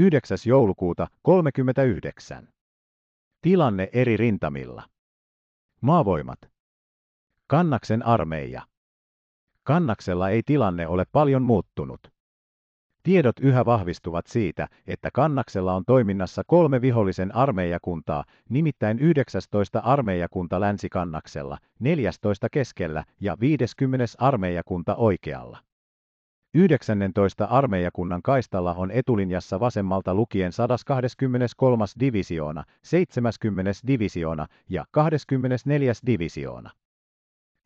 9. joulukuuta 39. Tilanne eri rintamilla. Maavoimat. Kannaksen armeija. Kannaksella ei tilanne ole paljon muuttunut. Tiedot yhä vahvistuvat siitä, että Kannaksella on toiminnassa kolme vihollisen armeijakuntaa, nimittäin 19 armeijakunta Länsi-Kannaksella, 14 keskellä ja 50 armeijakunta oikealla. 19 armeijakunnan kaistalla on etulinjassa vasemmalta lukien 123. divisioona, 70. divisioona ja 24. divisioona.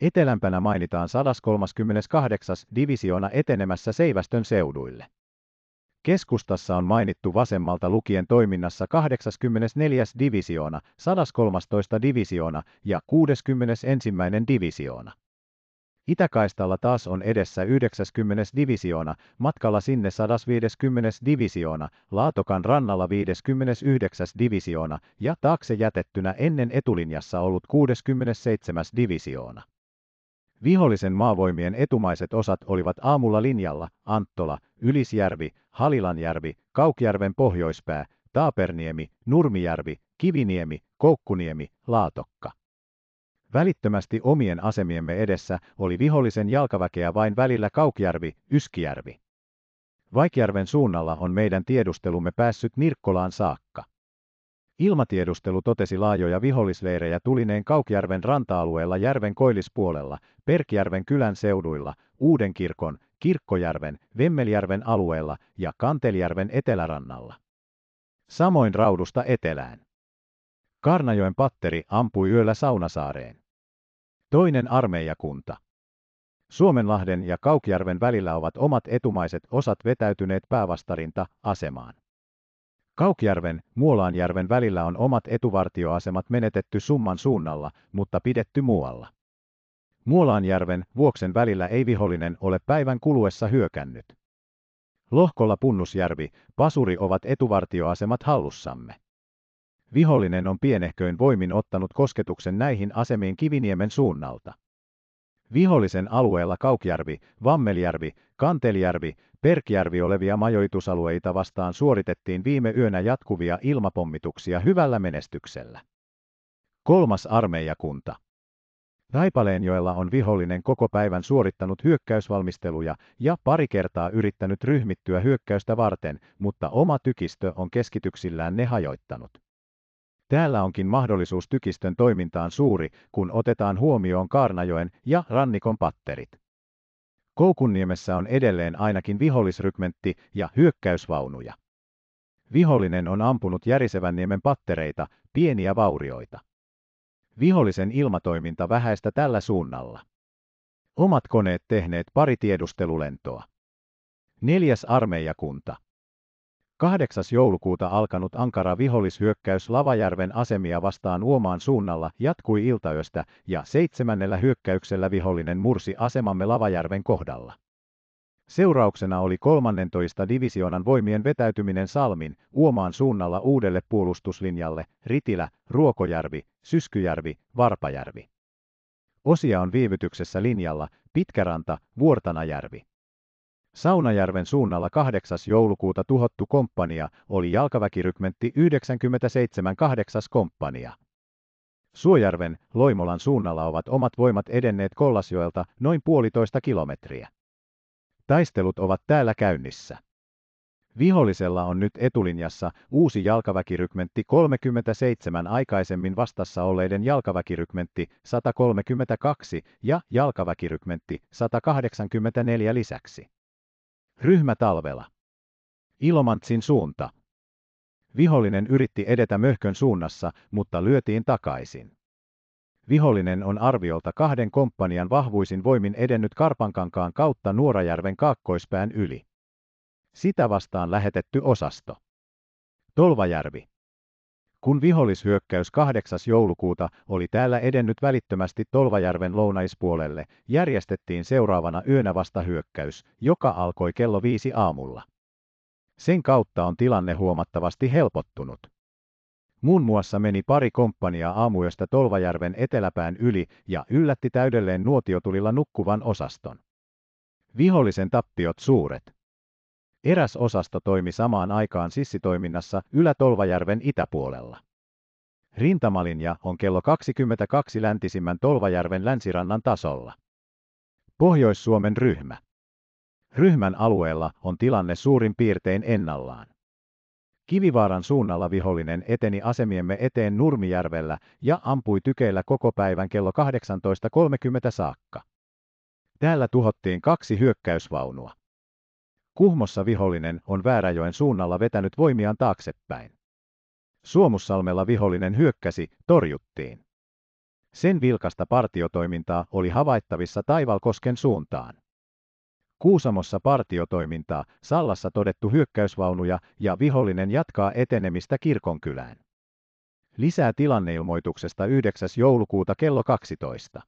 Etelämpänä mainitaan 138. divisioona etenemässä Seivästön seuduille. Keskustassa on mainittu vasemmalta lukien toiminnassa 84. divisioona, 113. divisioona ja 61. divisioona. Itäkaistalla taas on edessä 90. divisioona, matkalla sinne 150. divisioona, Laatokan rannalla 59. divisioona ja taakse jätettynä ennen etulinjassa ollut 67. divisioona. Vihollisen maavoimien etumaiset osat olivat aamulla linjalla Anttola, Ylisjärvi, Halilanjärvi, Kaukjärven pohjoispää, Taaperniemi, Nurmijärvi, Kiviniemi, Koukkuniemi, Laatokka. Välittömästi omien asemiemme edessä oli vihollisen jalkaväkeä vain välillä Kaukjärvi, Yskijärvi. Vaikjärven suunnalla on meidän tiedustelumme päässyt Nirkkolaan saakka. Ilmatiedustelu totesi laajoja vihollisleirejä tulineen Kaukjärven ranta-alueella järven koillispuolella, Perkjärven kylän seuduilla, Uudenkirkon, Kirkkojärven, Vemmeljärven alueella ja Kantelijärven etelärannalla. Samoin raudusta etelään. Karnajoen patteri ampui yöllä Saunasaareen. Toinen armeijakunta. Suomenlahden ja Kaukjärven välillä ovat omat etumaiset osat vetäytyneet päävastarinta asemaan. Kaukjärven, Muolaanjärven välillä on omat etuvartioasemat menetetty summan suunnalla, mutta pidetty muualla. Muolaanjärven, Vuoksen välillä ei vihollinen ole päivän kuluessa hyökännyt. Lohkolla Punnusjärvi, Pasuri ovat etuvartioasemat hallussamme. Vihollinen on pienehköin voimin ottanut kosketuksen näihin asemiin Kiviniemen suunnalta. Vihollisen alueella Kaukjärvi, Vammeljärvi, Kantelijärvi, Perkjärvi olevia majoitusalueita vastaan suoritettiin viime yönä jatkuvia ilmapommituksia hyvällä menestyksellä. Kolmas armeijakunta. Taipaleenjoella on vihollinen koko päivän suorittanut hyökkäysvalmisteluja ja pari kertaa yrittänyt ryhmittyä hyökkäystä varten, mutta oma tykistö on keskityksillään ne hajoittanut. Täällä onkin mahdollisuus tykistön toimintaan suuri, kun otetaan huomioon Kaarnajoen ja rannikon patterit. Koukunniemessä on edelleen ainakin vihollisrykmentti ja hyökkäysvaunuja. Vihollinen on ampunut Järisevän niemen pattereita, pieniä vaurioita. Vihollisen ilmatoiminta vähäistä tällä suunnalla. Omat koneet tehneet pari tiedustelulentoa. Neljäs armeijakunta. 8. joulukuuta alkanut ankara vihollishyökkäys Lavajärven asemia vastaan Uomaan suunnalla jatkui iltayöstä ja seitsemännellä hyökkäyksellä vihollinen mursi asemamme Lavajärven kohdalla. Seurauksena oli 13 divisioonan voimien vetäytyminen Salmin, Uomaan suunnalla uudelle puolustuslinjalle, Ritilä, Ruokojärvi, Syskyjärvi, Varpajärvi. Osia on viivytyksessä linjalla, Pitkäranta, Vuortanajärvi. Saunajärven suunnalla 8. joulukuuta tuhottu komppania oli jalkaväkirykmentti 97 8. komppania. Suojärven, Loimolan suunnalla ovat omat voimat edenneet Kollasjoelta noin puolitoista kilometriä. Taistelut ovat täällä käynnissä. Vihollisella on nyt etulinjassa uusi jalkaväkirykmentti 37 aikaisemmin vastassa olleiden jalkaväkirykmentti 132 ja jalkaväkirykmentti 184 lisäksi. Ryhmä talvella. Ilomantsin suunta. Vihollinen yritti edetä möhkön suunnassa, mutta lyötiin takaisin. Vihollinen on arviolta kahden komppanian vahvuisin voimin edennyt Karpankankaan kautta Nuorajärven kaakkoispään yli. Sitä vastaan lähetetty osasto. Tolvajärvi. Kun vihollishyökkäys 8. joulukuuta oli täällä edennyt välittömästi Tolvajärven lounaispuolelle, järjestettiin seuraavana yönä vastahyökkäys, joka alkoi kello viisi aamulla. Sen kautta on tilanne huomattavasti helpottunut. Muun muassa meni pari komppania aamuyöstä Tolvajärven eteläpään yli ja yllätti täydelleen nuotiotulilla nukkuvan osaston. Vihollisen tappiot suuret. Eräs osasto toimi samaan aikaan sissitoiminnassa Ylä-Tolvajärven itäpuolella. Rintamalinja on kello 22 läntisimmän Tolvajärven länsirannan tasolla. Pohjois-Suomen ryhmä. Ryhmän alueella on tilanne suurin piirtein ennallaan. Kivivaaran suunnalla vihollinen eteni asemiemme eteen Nurmijärvellä ja ampui tykeillä koko päivän kello 18.30 saakka. Täällä tuhottiin kaksi hyökkäysvaunua. Kuhmossa vihollinen on Vääräjoen suunnalla vetänyt voimiaan taaksepäin. Suomussalmella vihollinen hyökkäsi, torjuttiin. Sen vilkasta partiotoimintaa oli havaittavissa Taivalkosken suuntaan. Kuusamossa partiotoimintaa, Sallassa todettu hyökkäysvaunuja ja vihollinen jatkaa etenemistä kirkonkylään. Lisää tilanneilmoituksesta 9. joulukuuta kello 12.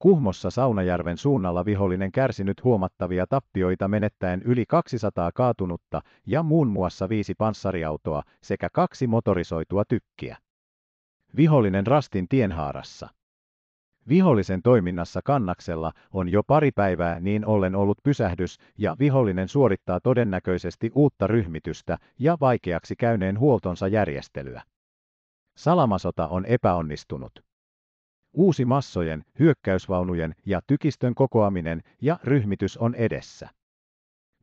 Kuhmossa Saunajärven suunnalla vihollinen kärsinyt huomattavia tappioita menettäen yli 200 kaatunutta ja muun muassa viisi panssariautoa sekä kaksi motorisoitua tykkiä. Vihollinen rastin tienhaarassa. Vihollisen toiminnassa kannaksella on jo pari päivää niin ollen ollut pysähdys ja vihollinen suorittaa todennäköisesti uutta ryhmitystä ja vaikeaksi käyneen huoltonsa järjestelyä. Salamasota on epäonnistunut. Uusi massojen, hyökkäysvaunujen ja tykistön kokoaminen ja ryhmitys on edessä.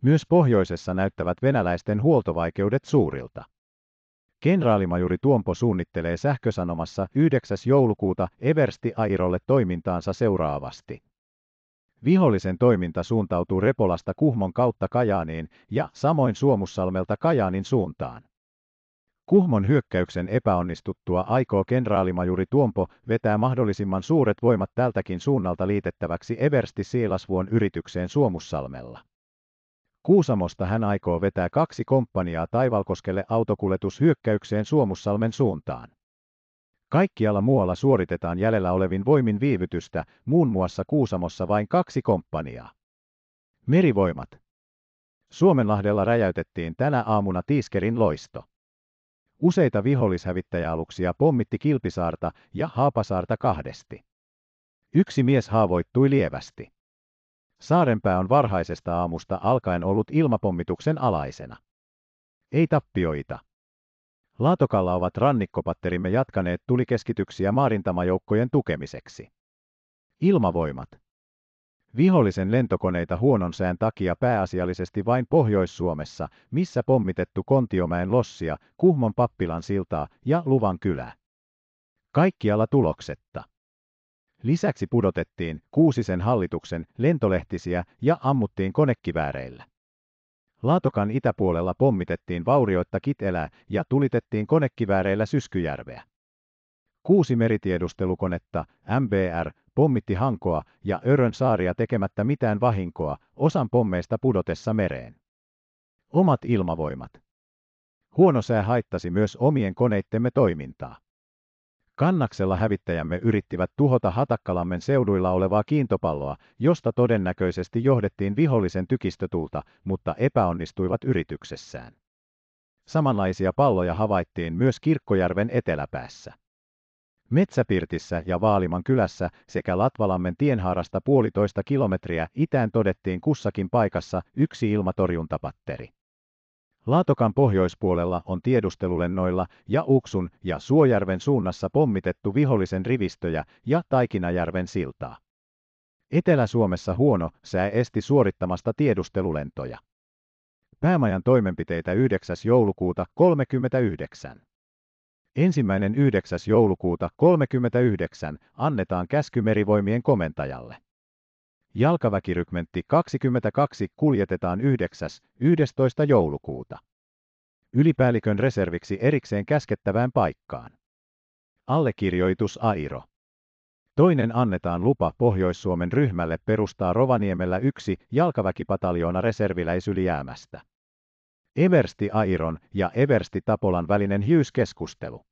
Myös pohjoisessa näyttävät venäläisten huoltovaikeudet suurilta. Kenraalimajuri Tuompo suunnittelee sähkösanomassa 9. joulukuuta Eversti Airolle toimintaansa seuraavasti. Vihollisen toiminta suuntautuu Repolasta Kuhmon kautta Kajaaniin ja samoin Suomussalmelta Kajaanin suuntaan. Kuhmon hyökkäyksen epäonnistuttua aikoo kenraalimajuri Tuompo vetää mahdollisimman suuret voimat tältäkin suunnalta liitettäväksi Eversti Siilasvuon yritykseen Suomussalmella. Kuusamosta hän aikoo vetää kaksi komppaniaa Taivalkoskelle autokuljetushyökkäykseen Suomussalmen suuntaan. Kaikkialla muualla suoritetaan jäljellä olevin voimin viivytystä, muun muassa Kuusamossa vain kaksi komppaniaa. Merivoimat. Suomenlahdella räjäytettiin tänä aamuna Tiiskerin loisto. Useita vihollishävittäjäaluksia pommitti Kilpisaarta ja Haapasaarta kahdesti. Yksi mies haavoittui lievästi. Saarenpää on varhaisesta aamusta alkaen ollut ilmapommituksen alaisena. Ei tappioita. Laatokalla ovat rannikkopatterimme jatkaneet tulikeskityksiä maarintamajoukkojen tukemiseksi. Ilmavoimat. Vihollisen lentokoneita huonon sään takia pääasiallisesti vain Pohjois-Suomessa, missä pommitettu Kontiomäen lossia, Kuhmon pappilan siltaa ja Luvan kylää. Kaikkialla tuloksetta. Lisäksi pudotettiin Kuusisen hallituksen lentolehtisiä ja ammuttiin konekivääreillä. Laatokan itäpuolella pommitettiin vaurioitta Kitelää ja tulitettiin konekivääreillä Syskyjärveä. Kuusi meritiedustelukonetta, MBR, pommitti Hankoa ja Örön saaria tekemättä mitään vahinkoa, osan pommeista pudotessa mereen. Omat ilmavoimat. Huono sää haittasi myös omien koneittemme toimintaa. Kannaksella hävittäjämme yrittivät tuhota Hatakkalammen seuduilla olevaa kiintopalloa, josta todennäköisesti johdettiin vihollisen tykistötulta, mutta epäonnistuivat yrityksessään. Samanlaisia palloja havaittiin myös Kirkkojärven eteläpäässä. Metsäpirtissä ja Vaaliman kylässä sekä Latvalammen tienhaarasta puolitoista kilometriä itään todettiin kussakin paikassa yksi ilmatorjuntapatteri. Laatokan pohjoispuolella on tiedustelulennoilla ja Uksun ja Suojärven suunnassa pommitettu vihollisen rivistöjä ja Taikinajärven siltaa. Etelä-Suomessa huono sää esti suorittamasta tiedustelulentoja. Päämajan toimenpiteitä 9. joulukuuta 39. Ensimmäinen 9. joulukuuta 39 annetaan käsky merivoimien komentajalle. Jalkaväkirykmentti 22 kuljetetaan 9. 11. joulukuuta. Ylipäällikön reserviksi erikseen käskettävään paikkaan. Allekirjoitus Airo. Toinen annetaan lupa Pohjois-Suomen ryhmälle perustaa Rovaniemellä yksi jalkaväkipataljoona reserviläisylijäämästä. Eversti Airon ja Eversti Tapolan välinen hyyskeskustelu.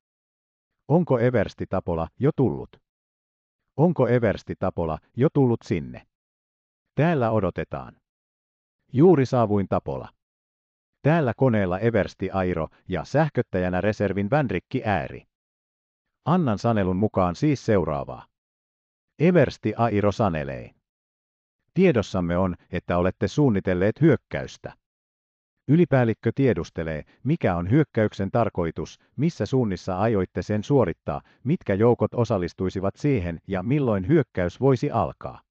Onko Eversti Tapola jo tullut? Onko Eversti Tapola jo tullut sinne? Täällä odotetaan. Juuri saavuin Tapola. Täällä koneella Eversti Airo ja sähköttäjänä reservin Vänrikki Ääri. Annan sanelun mukaan siis seuraavaa. Eversti Airo sanelee. Tiedossamme on, että olette suunnitelleet hyökkäystä. Ylipäällikkö tiedustelee, mikä on hyökkäyksen tarkoitus, missä suunnissa aioitte sen suorittaa, mitkä joukot osallistuisivat siihen ja milloin hyökkäys voisi alkaa.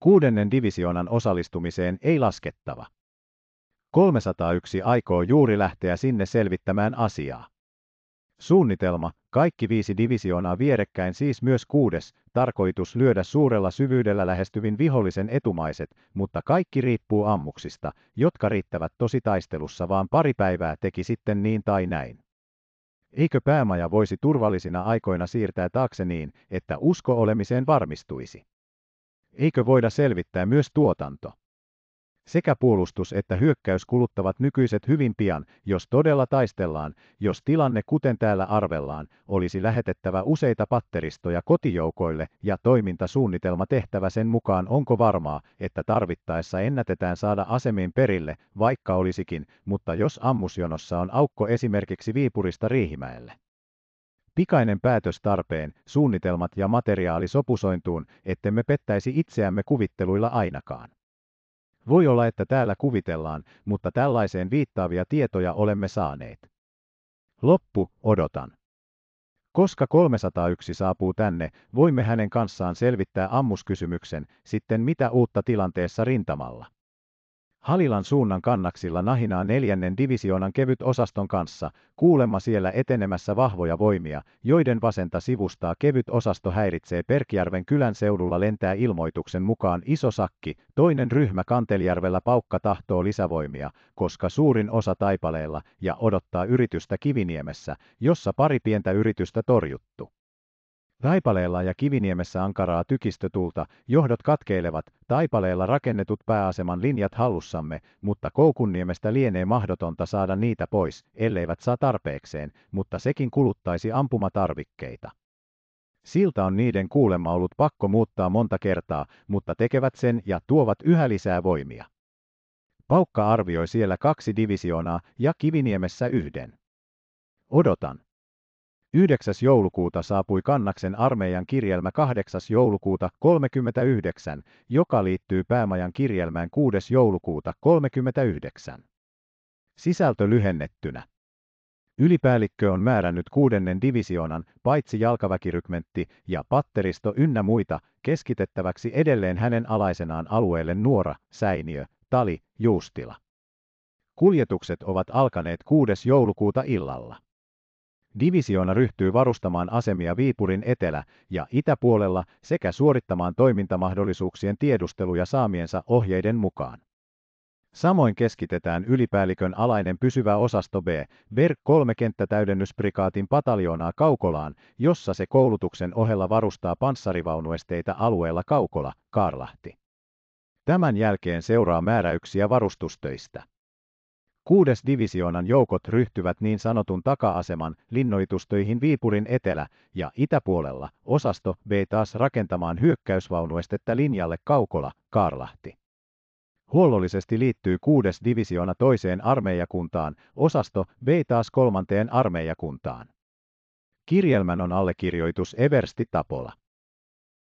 Kuudennen divisioonan osallistumiseen ei laskettava. 301 aikoo juuri lähteä sinne selvittämään asiaa. Suunnitelma, kaikki viisi divisioonaa vierekkäin siis myös kuudes, tarkoitus lyödä suurella syvyydellä lähestyvin vihollisen etumaiset, mutta kaikki riippuu ammuksista, jotka riittävät tosi taistelussa vaan pari päivää teki sitten niin tai näin. Eikö päämaja voisi turvallisina aikoina siirtää taakse niin, että usko olemiseen varmistuisi? Eikö voida selvittää myös tuotanto? Sekä puolustus että hyökkäys kuluttavat nykyiset hyvin pian, jos todella taistellaan, jos tilanne kuten täällä arvellaan, olisi lähetettävä useita patteristoja kotijoukoille ja toimintasuunnitelma tehtävä sen mukaan onko varmaa, että tarvittaessa ennätetään saada asemiin perille, vaikka olisikin, mutta jos ammusjonossa on aukko esimerkiksi Viipurista Riihimäelle. Pikainen päätös tarpeen, suunnitelmat ja materiaali sopusointuun, ettemme pettäisi itseämme kuvitteluilla ainakaan. Voi olla, että täällä kuvitellaan, mutta tällaiseen viittaavia tietoja olemme saaneet. Loppu, odotan. Koska 301 saapuu tänne, voimme hänen kanssaan selvittää ammuskysymyksen, sitten mitä uutta tilanteessa rintamalla. Halilan suunnan kannaksilla nahinaa neljännen divisioonan kevyt osaston kanssa, kuulemma siellä etenemässä vahvoja voimia, joiden vasenta sivustaa kevyt osasto häiritsee Perkjärven kylän seudulla lentää ilmoituksen mukaan iso sakki, toinen ryhmä Kantelijärvellä paukka tahtoo lisävoimia, koska suurin osa taipaleella ja odottaa yritystä Kiviniemessä, jossa pari pientä yritystä torjuttu. Taipaleella ja Kiviniemessä ankaraa tykistötulta, johdot katkeilevat, Taipaleella rakennetut pääaseman linjat hallussamme, mutta Koukunniemestä lienee mahdotonta saada niitä pois, elleivät saa tarpeekseen, mutta sekin kuluttaisi ampumatarvikkeita. Silta on niiden kuulemma ollut pakko muuttaa monta kertaa, mutta tekevät sen ja tuovat yhä lisää voimia. Paukka arvioi siellä kaksi divisioonaa ja Kiviniemessä yhden. Odotan. 9. joulukuuta saapui Kannaksen armeijan kirjelmä 8. joulukuuta 39, joka liittyy päämajan kirjelmään 6. joulukuuta 39. Sisältö lyhennettynä. Ylipäällikkö on määrännyt kuudennen divisioonan, paitsi jalkaväkirykmentti ja patteristo ynnä muita, keskitettäväksi edelleen hänen alaisenaan alueelle Nuora, Säiniö, Tali, Juustila. Kuljetukset ovat alkaneet 6. joulukuuta illalla. Divisioona ryhtyy varustamaan asemia Viipurin etelä- ja itäpuolella sekä suorittamaan toimintamahdollisuuksien tiedusteluja saamiensa ohjeiden mukaan. Samoin keskitetään ylipäällikön alainen pysyvä osasto B, Berg 3 kenttätäydennysprikaatin pataljoonaa Kaukolaan, jossa se koulutuksen ohella varustaa panssarivaunuesteitä alueella Kaukola, Karlahti. Tämän jälkeen seuraa määräyksiä varustustöistä. Kuudes divisioonan joukot ryhtyvät niin sanotun taka-aseman linnoitustöihin Viipurin etelä- ja itäpuolella, osasto B taas rakentamaan hyökkäysvaunuestettä linjalle Kaukola, Kaarlahti. Huollollisesti liittyy kuudes divisioona toiseen armeijakuntaan, osasto B taas kolmanteen armeijakuntaan. Kirjelmän on allekirjoitus Eversti Tapola.